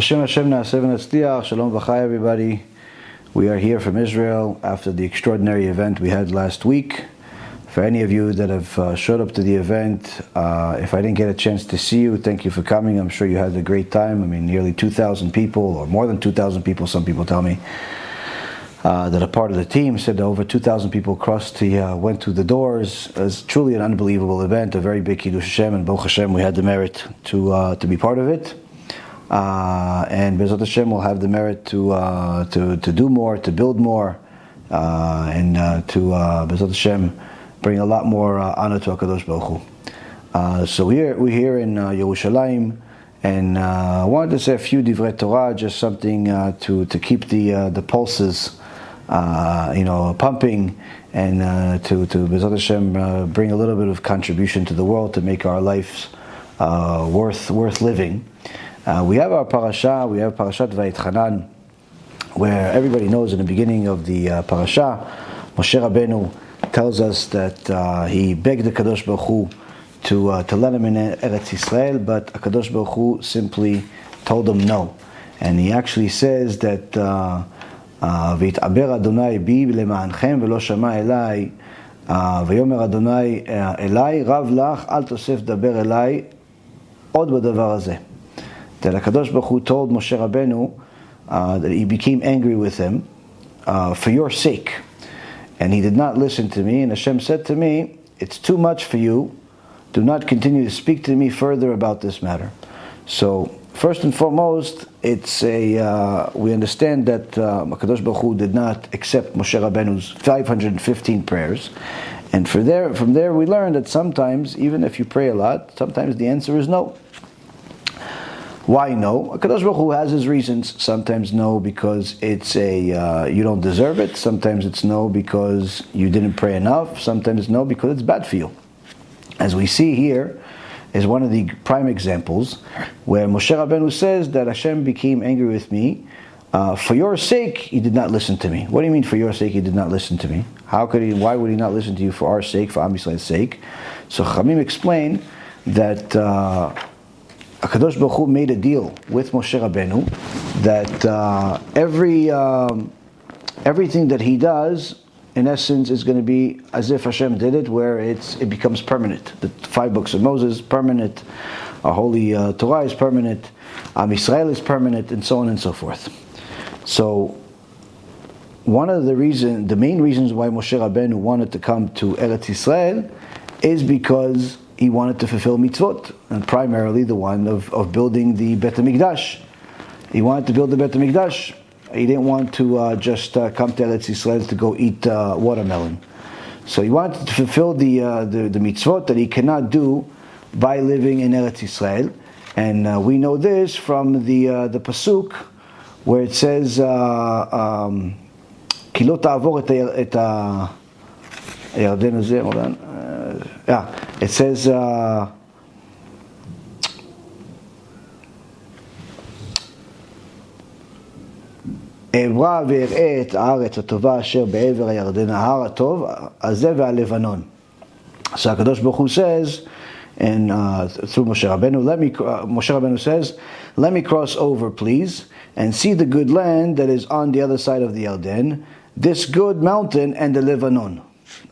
Hashem V'Natzliach, Shalom V'chai everybody. We are here from Israel after the extraordinary event we had last week. For any of you that have uh, showed up to the event, uh, if I didn't get a chance to see you, thank you for coming. I'm sure you had a great time. I mean, nearly 2,000 people, or more than 2,000 people, some people tell me, uh, that are part of the team. Said over 2,000 people crossed the, uh, went through the doors. It was truly an unbelievable event, a very big Kiddush Hashem, and Baruch Hashem, we had the merit to, uh, to be part of it. Uh, and Bezat Hashem will have the merit to, uh, to, to do more, to build more, uh, and uh, to uh, Bezat Hashem bring a lot more uh, honor to HaKadosh Baruch Hu. Uh, so we're, we're here in uh, Yerushalayim, and I wanted to say a few divrei Torah, just something to, to keep the, the pulses you know, pumping and to, to Bezat Hashem bring a little bit of contribution to the world to make our lives worth, worth living. Uh, we have our parasha, we have Parashat Vayetchanan, where everybody knows in the beginning of the uh, parasha, Moshe Rabbeinu tells us that uh, he begged the Kadosh Baruch Hu to, uh, to let him in Eretz Yisrael, but Kadosh Baruch Hu simply told him no. And he actually says that uh, ויתעבר אדוני בי למענכם ולא שמע אליי ויאמר אדוני אליי רב לך אל תוסף דבר אליי עוד בדבר הזה. That HaKadosh Baruch Hu told Moshe Rabbeinu uh, that he became angry with him uh, for your sake. And he did not listen to me. And Hashem said to me, It's too much for you. Do not continue to speak to me further about this matter. So, first and foremost, it's a uh, we understand that uh, Hakadosh Baruch Hu did not accept Moshe Rabbeinu's 515 prayers, and for there, from there we learn that sometimes, even if you pray a lot, sometimes the answer is no. Why no? Hakadosh Baruch Hu has his reasons. Sometimes no because it's a uh, you don't deserve it. Sometimes it's no because you didn't pray enough. Sometimes no because it's bad for you. As we see here, is one of the prime examples where Moshe Rabbeinu says that Hashem became angry with me. Uh, for your sake, he did not listen to me. What do you mean, for your sake, he did not listen to me? How could he? Why would he not listen to you for our sake, for Am Yisrael's sake? So Chamim explained that uh, Hakadosh Baruch Hu made a deal with Moshe Rabbeinu that uh, every um, everything that he does in essence, is going to be as if Hashem did it, where it's it becomes permanent. The five books of Moses permanent, a holy uh, Torah is permanent, Am Yisrael is permanent, and so on and so forth. So, one of the reason, the main reasons why Moshe Rabbeinu wanted to come to Eretz Yisrael is because he wanted to fulfill mitzvot, and primarily the one of, of building the Bet HaMikdash. He wanted to build the Bet HaMikdash. He didn't want to uh, just uh, come to Eretz Yisrael to go eat uh, watermelon. So he wanted to fulfill the, uh, the, the mitzvot that he cannot do by living in Eretz Yisrael. And uh, we know this from the, uh, the Pasuk where it says, um, כי לא תעבור את הירדן הזה, hold on. yeah, it says, אעברה ואראה את הארץ הטובה אשר בעבר הירדן, ההר הטוב הזה והלבנון. So הקדוש ברוך הוא says, and uh, through Moshe Rabbeinu, let me, uh, Moshe Rabbeinu says, let me cross over please and see the good land that is on the other side of the Yarden, this good mountain and the Lebanon.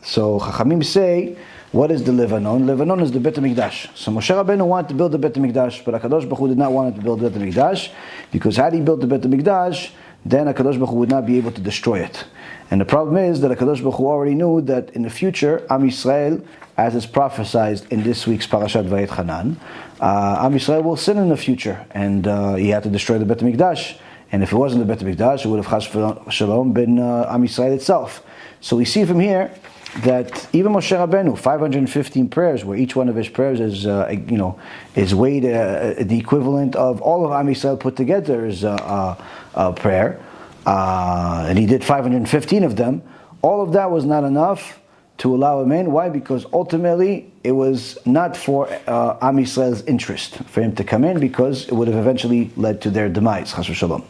So Chachamim say, what is the Lebanon? Lebanon is the Bet HaMikdash. So Moshe Rabbeinu wanted to build the Bet HaMikdash, but HaKadosh Baruch Hu did not want to build the Bet HaMikdash, because had he built the Bet HaMikdash, then HaKadosh Baruch Hu would not be able to destroy it. And the problem is that HaKadosh Baruch Hu already knew that in the future, Am Yisrael, as is prophesied in this week's Parashat Vayetchanan, uh, Am Yisrael will sin in the future, and uh, he had to destroy the Bet HaMikdash. And if it wasn't the Bet HaMikdash, it would have Chas Shalom been uh, Am Yisrael itself. So we see from here that even Moshe Rabbeinu, 515 prayers, where each one of his prayers is, uh, you know, is weighed uh, the equivalent of all of Am Yisrael put together is a, uh, uh prayer, uh, and he did 515 of them. All of that was not enough to allow him in. Why? Because ultimately it was not for uh, Am Yisrael's interest for him to come in, because it would have eventually led to their demise. Chas Shalom.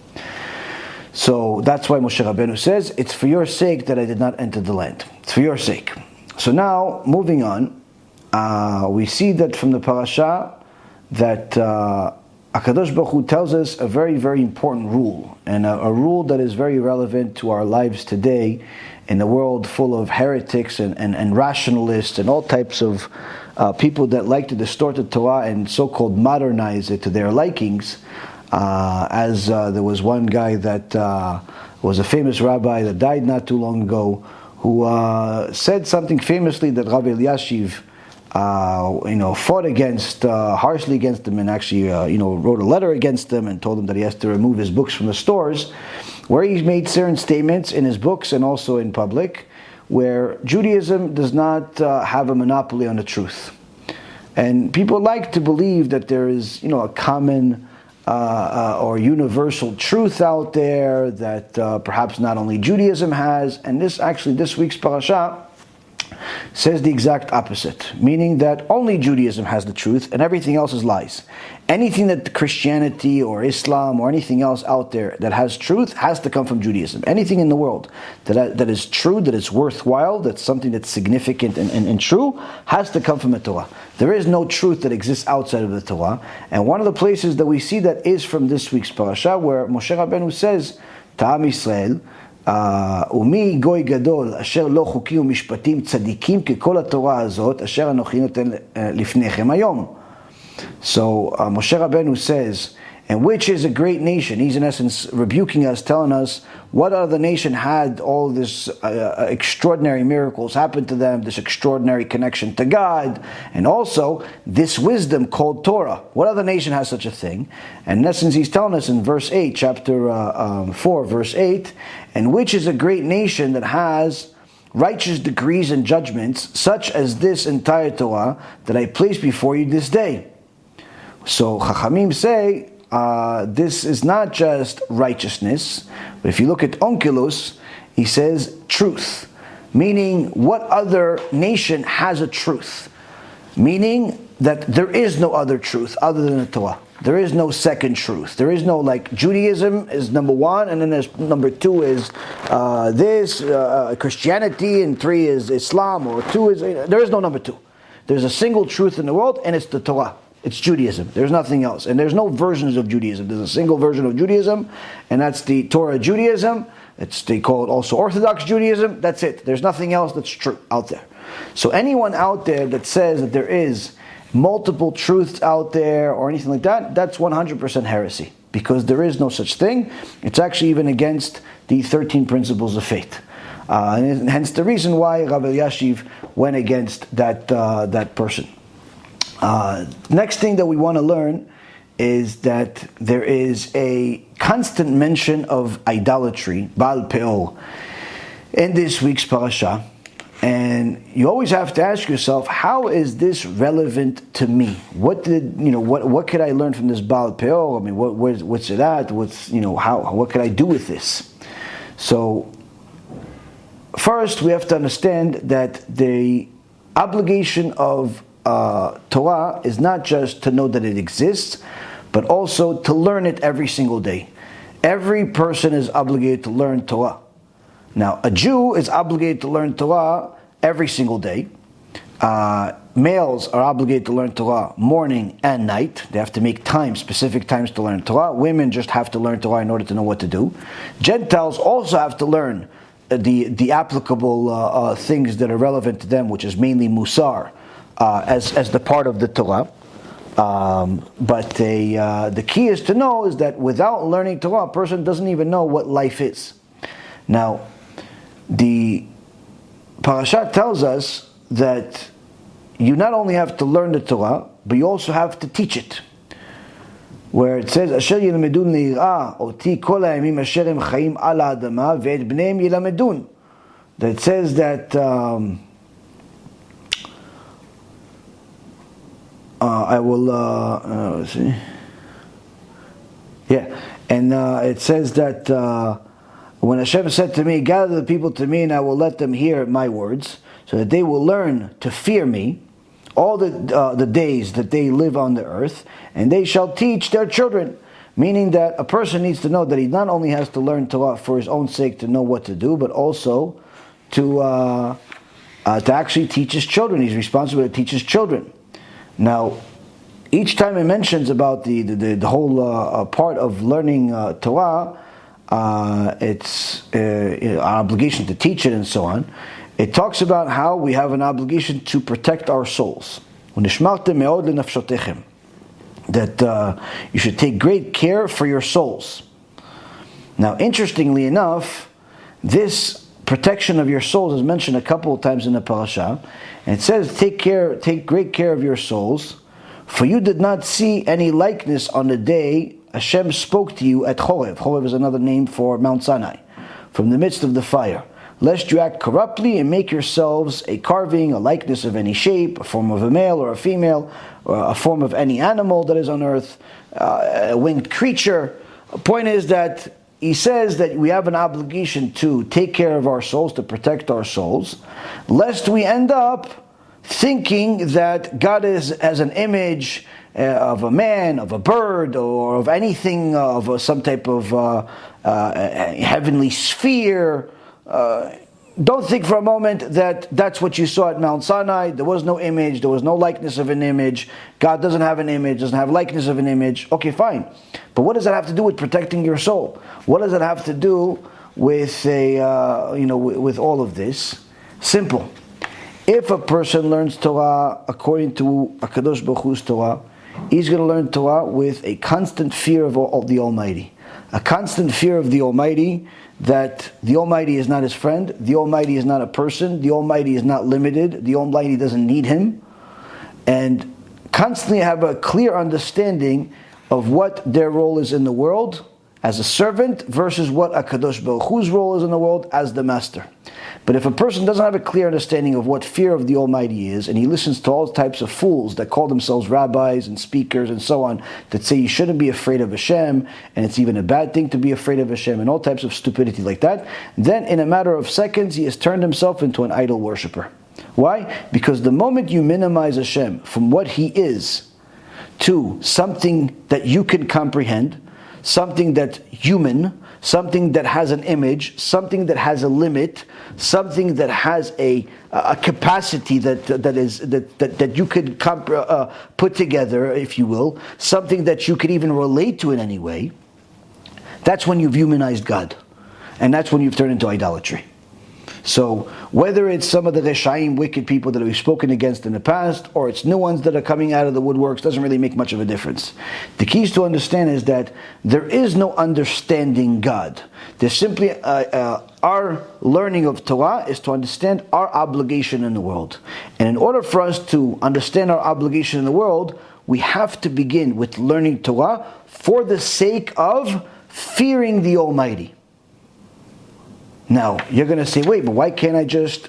So that's why Moshe Rabbeinu says, It's for your sake that I did not enter the land. It's for your sake. So now, moving on, uh, we see that from the parasha that uh, Akadosh Baruch Hu tells us a very, very important rule, and a, a, rule that is very relevant to our lives today in a world full of heretics and, and, and rationalists and all types of uh, people that like to distort the Torah and so-called modernize it to their likings. Uh, as uh, there was one guy that uh, was a famous rabbi that died not too long ago, who uh, said something famously that Rabbi Elyashiv uh, you know, fought against, uh, harshly against him, and actually, you know, wrote a letter against him and told him that he has to remove his books from the stores, where he made certain statements in his books and also in public, where Judaism does not have a monopoly on the truth, and people like to believe that there is, you know, a common. Uh, uh, or universal truth out there that perhaps not only Judaism has, and this actually this week's parasha says the exact opposite, meaning that only Judaism has the truth and everything else is lies. Anything that Christianity or Islam or anything else out there that has truth has to come from Judaism. Anything in the world that, that is true, that is worthwhile, that's something that's significant and, and, and true, has to come from the Torah. There is no truth that exists outside of the Torah. And one of the places that we see that is from this week's parasha, where Moshe Rabbeinu says, Ta'am Israel, ומי גוי גדול אשר לא חוקי ומשפטים צדיקים ככל התורה הזאת אשר אנוכי נותן לפניכם היום. So Moshe Rabbeinu says, and which is a great nation. He's in essence rebuking us, telling us what other nation had all this uh, uh, extraordinary miracles happen to them, this extraordinary connection to God, and also this wisdom called Torah. What other nation has such a thing? And in essence, he's telling us in verse 8, chapter uh, um, 4, verse 8, and which is a great nation that has righteous decrees and judgments, such as this entire Torah that I place before you this day. So Chachamim say uh, this is not just righteousness, but if you look at Onkelos, he says truth, meaning what other nation has a truth, meaning that there is no other truth other than the Torah. There is no second truth. There is no like Judaism is number one, and then there's number two is uh, this uh, Christianity, and three is Islam, or two is there is no number two. There's a single truth in the world, and it's the Torah. It's Judaism. There's nothing else. And there's no versions of Judaism. There's a single version of Judaism, and that's the Torah Judaism. It's they call it also Orthodox Judaism. That's it. There's nothing else that's true out there. So anyone out there that says that there is multiple truths out there or anything like that, that's 100% heresy because there is no such thing. It's actually even against the 13 principles of faith. Uh, and hence the reason why Rav Elyashiv went against that, uh, that person. Uh, next thing that we want to learn is that there is a constant mention of idolatry, Baal Peor, in this week's parasha. And you always have to ask yourself, how is this relevant to me? What did you know? What what could I learn from this Baal Peor? I mean, what, where's, what's it at? What's you know? How what could I do with this? So, first we have to understand that the obligation of uh, Torah is not just to know that it exists, but also to learn it every single day. Every person is obligated to learn Torah. Now, a Jew is obligated to learn Torah every single day. Uh, males are obligated to learn Torah morning and night. They have to make time, specific times to learn Torah. Women just have to learn Torah in order to know what to do. Gentiles also have to learn the, the applicable uh, uh, things that are relevant to them, which is mainly Musar, uh, as, as the part of the Torah. Um, but the, uh, the key is to know is that without learning Torah, a person doesn't even know what life is. Now, the parasha tells us that you not only have to learn the Torah, but you also have to teach it. Where it says, "Asher yilmedun leirah oti kol ha'yamim asherim chayim ala al ve'et bneihem yilamedun." That says that um, I will, uh, uh, see. Yeah, and uh, it says that uh, when Hashem said to me, Gather the people to me, and I will let them hear my words, so that they will learn to fear me all the, uh, the days that they live on the earth, and they shall teach their children. Meaning that a person needs to know that he not only has to learn Torah for his own sake to know what to do, but also to, uh, uh, to actually teach his children. He's responsible to teach his children. Now, each time it mentions about the, the, the whole uh, part of learning uh, Torah, uh, it's uh, our obligation to teach it and so on. It talks about how we have an obligation to protect our souls. That uh, you should take great care for your souls. Now, interestingly enough, this protection of your souls is mentioned a couple of times in the parasha, and it says, "Take care, take great care of your souls, for you did not see any likeness on the day Hashem spoke to you at Chorev. Chorev is another name for Mount Sinai, from the midst of the fire. Lest you act corruptly and make yourselves a carving, a likeness of any shape, a form of a male or a female, or a form of any animal that is on earth, uh, a winged creature. The point is that he says that we have an obligation to take care of our souls, to protect our souls, lest we end up thinking that God is as an image uh, of a man, of a bird, or of anything of uh, some type of uh, uh heavenly sphere. Don't think for a moment that that's what you saw at Mount Sinai. There was no image, there was no likeness of an image. God doesn't have an image, doesn't have likeness of an image. Okay, fine. But what does that have to do with protecting your soul? What does it have to do with a uh, you know with all of this? Simple. If a person learns Torah according to Akadosh Baruch Torah, he's going to learn Torah with a constant fear of, of the Almighty, a constant fear of the Almighty that the Almighty is not his friend, the Almighty is not a person, the Almighty is not limited, the Almighty doesn't need him, and constantly have a clear understanding of what their role is in the world as a servant versus what a Kadosh Baruch Hu's role is in the world as the master. But if a person doesn't have a clear understanding of what fear of the Almighty is, and he listens to all types of fools that call themselves rabbis and speakers and so on, that say you shouldn't be afraid of Hashem, and it's even a bad thing to be afraid of Hashem, and all types of stupidity like that, then in a matter of seconds he has turned himself into an idol worshiper. Why? Because the moment you minimize Hashem from what he is to something that you can comprehend, something that human, something that has an image, something that has a limit, something that has a, a capacity that, that, is, that, that, that you could comp- uh, put together, if you will, something that you could even relate to in any way, that's when you've humanized God. And that's when you've turned into idolatry. So whether it's some of the Reshaim, wicked people that we've spoken against in the past, or it's new ones that are coming out of the woodworks, doesn't really make much of a difference. The keys to understand is that there is no understanding God. There's simply uh, uh, our learning of Torah is to understand our obligation in the world. And in order for us to understand our obligation in the world, we have to begin with learning Torah for the sake of fearing the Almighty. Now, you're going to say, wait, but why can't I just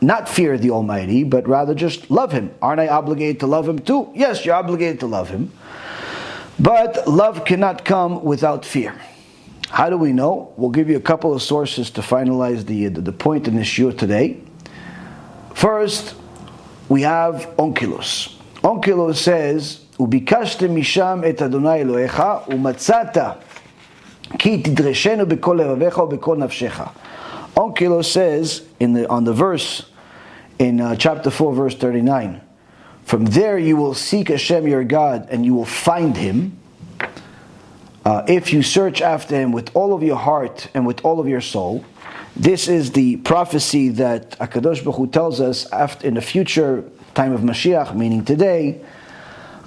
not fear the Almighty, but rather just love Him? Aren't I obligated to love Him too? Yes, you're obligated to love Him. But love cannot come without fear. How do we know? We'll give you a couple of sources to finalize the, the, the point in this year today. First, we have Onkelos. Onkelos says, וביקשתם משם את אדוני אלוהיך, ומצאת Ki tidreshenu levavecha nafshecha. Says in the, on the verse in uh, chapter 4, verse 39 From there you will seek Hashem your God and you will find him. Uh, if you search after him with all of your heart and with all of your soul, this is the prophecy that Akadosh Baruch Hu tells us after, in the future time of Mashiach, meaning today,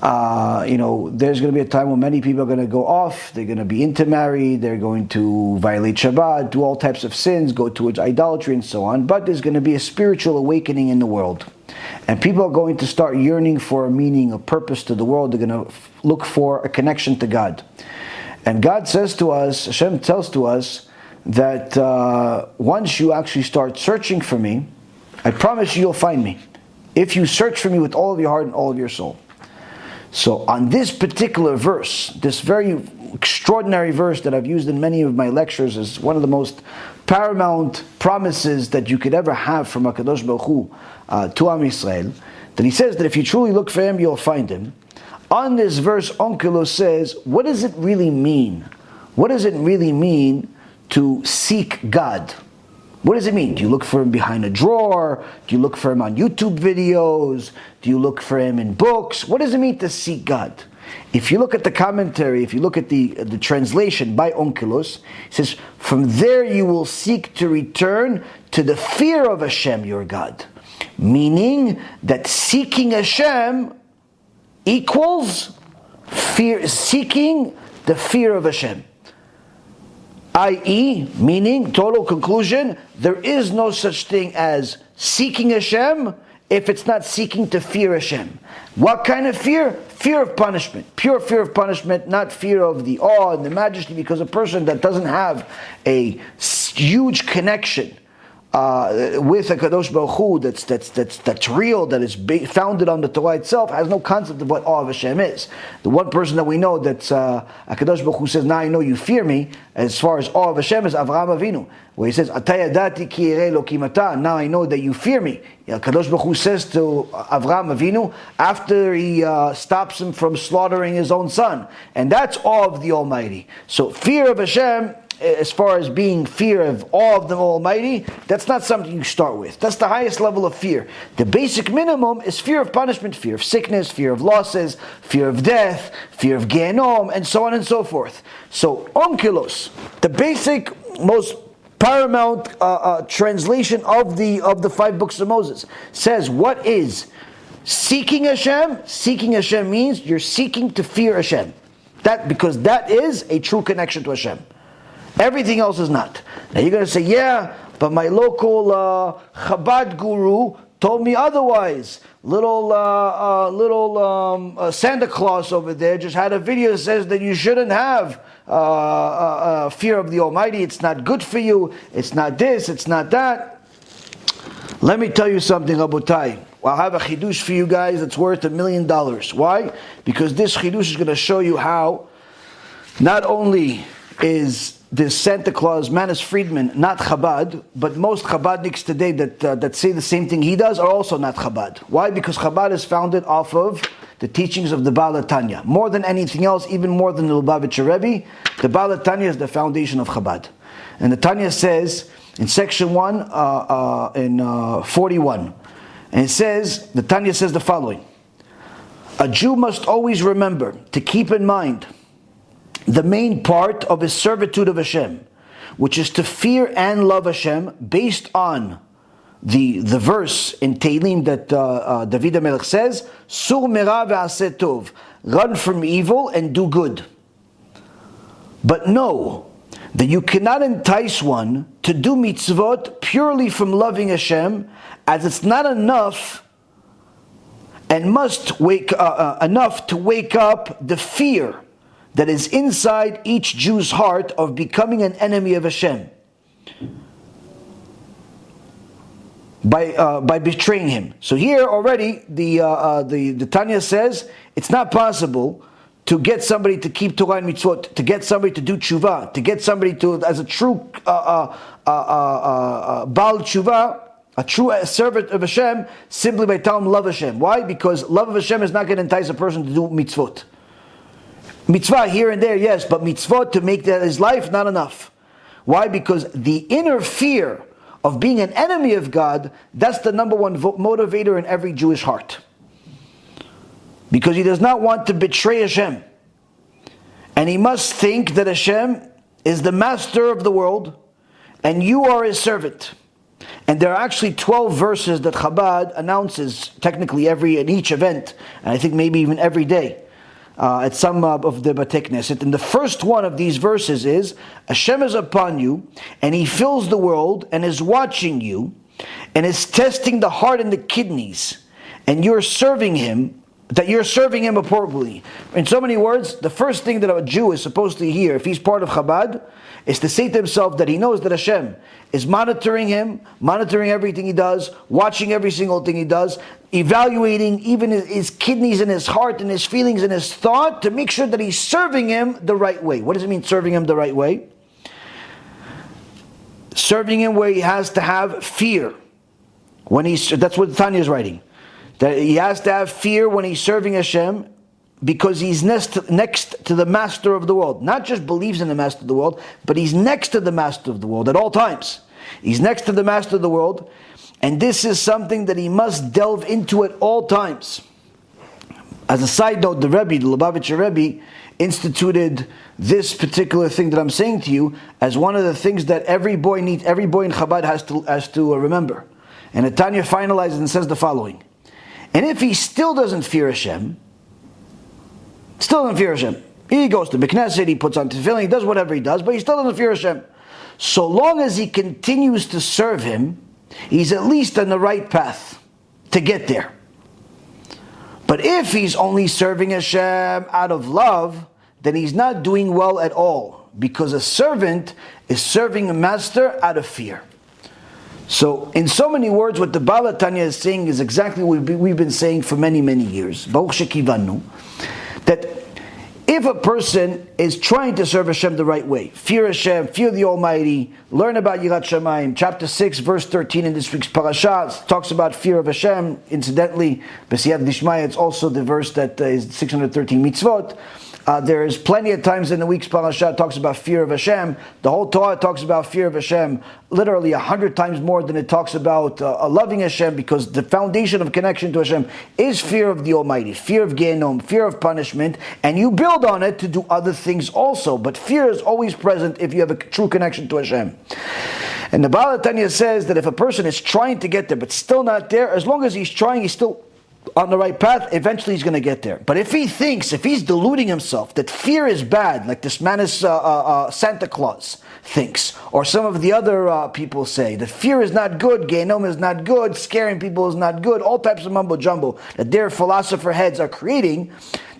uh, you know, there's going to be a time when many people are going to go off. They're going to be intermarried. They're going to violate Shabbat, do all types of sins, go towards idolatry, and so on. But there's going to be a spiritual awakening in the world, and people are going to start yearning for a meaning, a purpose to the world. They're going to look for a connection to God. And God says to us, Hashem tells to us that uh, once you actually start searching for me, I promise you, you'll find me. If you search for me with all of your heart and all of your soul. So on this particular verse, this very extraordinary verse that I've used in many of my lectures is one of the most paramount promises that you could ever have from HaKadosh Baruch Hu uh, to Am Yisrael, that he says that if you truly look for him, you'll find him. On this verse, Onkelos says, what does it really mean? What does it really mean to seek God? What does it mean? Do you look for him behind a drawer? Do you look for him on YouTube videos? Do you look for him in books? What does it mean to seek God? If you look at the commentary, if you look at the, the translation by Onkelos, it says, From there you will seek to return to the fear of Hashem, your God. Meaning that seeking Hashem equals fear, seeking the fear of Hashem. I.e., meaning, total conclusion, there is no such thing as seeking Hashem if it's not seeking to fear Hashem. What kind of fear? Fear of punishment. Pure fear of punishment, not fear of the awe and the majesty, because a person that doesn't have a huge connection uh, with a Kadosh Baruch Hu that's, that's, that's, that's real, that is founded on the Torah itself, has no concept of what awe of Hashem is. The one person that we know that uh, a Kadosh Baruch Hu says, now I know you fear me, as far as awe of Hashem is Avraham Avinu, where he says, Atayadati ki now I know that you fear me. Kadosh Baruch Hu says to Avraham Avinu, after he uh, stops him from slaughtering his own son. And that's awe of the Almighty. So fear of Hashem as far as being fear of all of the Almighty, that's not something you start with. That's the highest level of fear. The basic minimum is fear of punishment, fear of sickness, fear of losses, fear of death, fear of Gehenom, and so on and so forth. So, onkelos, the basic, most paramount uh, uh, translation of the of the five books of Moses says, "What is seeking Hashem? Seeking Hashem means you're seeking to fear Hashem. That because that is a true connection to Hashem." Everything else is not. Now you're going to say, yeah, but my local uh, Chabad guru told me otherwise. Little uh, uh, little um, uh, Santa Claus over there just had a video that says that you shouldn't have uh, uh, fear of the Almighty. It's not good for you. It's not this. It's not that. Let me tell you something, Rabbotai. I'll have a chidush for you guys that's worth a million dollars. Why? Because this chidush is going to show you how not only is this Santa Claus, Manis Friedman, not Chabad, but most Chabadniks today that, uh, that say the same thing he does are also not Chabad. Why? Because Chabad is founded off of the teachings of the Baal Tanya. More than anything else, even more than the Lubavitcher Rebbe, the Baal Tanya is the foundation of Chabad. And the Tanya says in section 1, uh, uh, in uh, 41, and it says, the Tanya says the following A Jew must always remember to keep in mind the main part of his servitude of Hashem, which is to fear and love Hashem based on the, the verse in Tehillim that uh, uh, David HaMelech says, Sur mera tov, run from evil and do good. But know that you cannot entice one to do mitzvot purely from loving Hashem, as it's not enough and must wake uh, uh enough to wake up the fear that is inside each Jew's heart of becoming an enemy of Hashem by uh, by betraying him. So here already the uh, uh, the the Tanya says it's not possible to get somebody to keep Torah and mitzvot, to get somebody to do tshuva, to get somebody to as a true uh, uh, uh, uh Baal tshuva. A true servant of Hashem simply by telling love Hashem. Why? Because love of Hashem is not going to entice a person to do mitzvot. Mitzvah here and there, yes, but mitzvah to make that his life, not enough. Why? Because the inner fear of being an enemy of God, that's the number one motivator in every Jewish heart. Because he does not want to betray Hashem. And he must think that Hashem is the master of the world and you are his servant. And there are actually 12 verses that Chabad announces technically every in each event, and I think maybe even every day uh, at some uh, of the Bate Knesset. And the first one of these verses is Hashem is upon you, and He fills the world and is watching you, and is testing the heart and the kidneys, and you're serving Him. That you're serving him appropriately. In so many words, the first thing that a Jew is supposed to hear, if he's part of Chabad, is to say to himself that he knows that Hashem is monitoring him, monitoring everything he does, watching every single thing he does, evaluating even his, kidneys and his heart and his feelings and his thought to make sure that he's serving him the right way. What does it mean, serving him the right way? Serving him where he has to have fear. When he's, that's what Tanya is writing. That he has to have fear when he's serving Hashem because he's next, next to the master of the world. Not just believes in the master of the world, but he's next to the master of the world at all times. He's next to the master of the world, and this is something that he must delve into at all times. As a side note, the Rebbe, the Lubavitcher Rebbe, instituted this particular thing that I'm saying to you as one of the things that every boy needs, every boy in Chabad has to, has to uh, remember. And the Tanya finalizes and says the following. And if he still doesn't fear Hashem, still doesn't fear Hashem, he goes to Beknesset, he puts on tefillin, he does whatever he does, but he still doesn't fear Hashem. So long as he continues to serve him, he's at least on the right path to get there. But if he's only serving Hashem out of love, then he's not doing well at all, because a servant is serving a master out of fear. So, in so many words, what the Baal HaTanya is saying is exactly what we've been saying for many, many years. That if a person is trying to serve Hashem the right way, fear Hashem, fear the Almighty, learn about Yirat Shamayim, chapter 6, verse 13 in this week's parasha talks about fear of Hashem. Incidentally, B'siyat Dishmaya, it's also the verse that uh, is 613 mitzvot. Uh, there is plenty of times in the week's parasha talks about fear of Hashem. The whole Torah talks about fear of Hashem literally a hundred times more than it talks about uh, loving Hashem because the foundation of connection to Hashem is fear of the Almighty, fear of Gehenom, fear of punishment, and you build on it to do other things also. But fear is always present if you have a true connection to Hashem. And the Baal HaTanya says that if a person is trying to get there but still not there, as long as he's trying, he's still on the right path, eventually he's going to get there. But if he thinks, if he's deluding himself that fear is bad, like this man is uh, uh, uh, Santa Claus thinks, or some of the other uh, people say that fear is not good, Gehenom is not good, scaring people is not good, all types of mumbo jumbo that their philosopher heads are creating,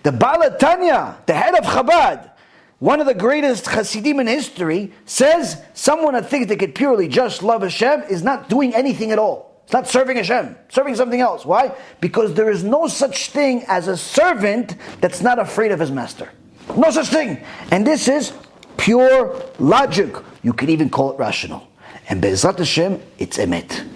the Baal HaTanya, the head of Chabad, one of the greatest Hasidim in history, says someone that thinks they could purely just love Hashem is not doing anything at all. It's not serving Hashem, serving something else. Why? Because there is no such thing as a servant that's not afraid of his master. No such thing. And this is pure logic. You could even call it rational. And Be'ezrat Hashem, it's emet.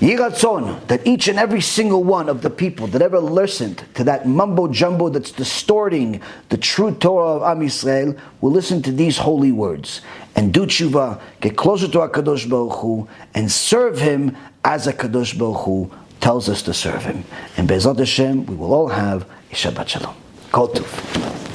Yiratzon, that each and every single one of the people that ever listened to that mumbo jumbo that's distorting the true Torah of Am Yisrael will listen to these holy words and do tshuva, get closer to HaKadosh Baruch Hu, and serve Him as a Kadosh Baruch Hu tells us to serve Him. And Be'ezrat Hashem, we will all have a Shabbat Shalom. Kol Tov.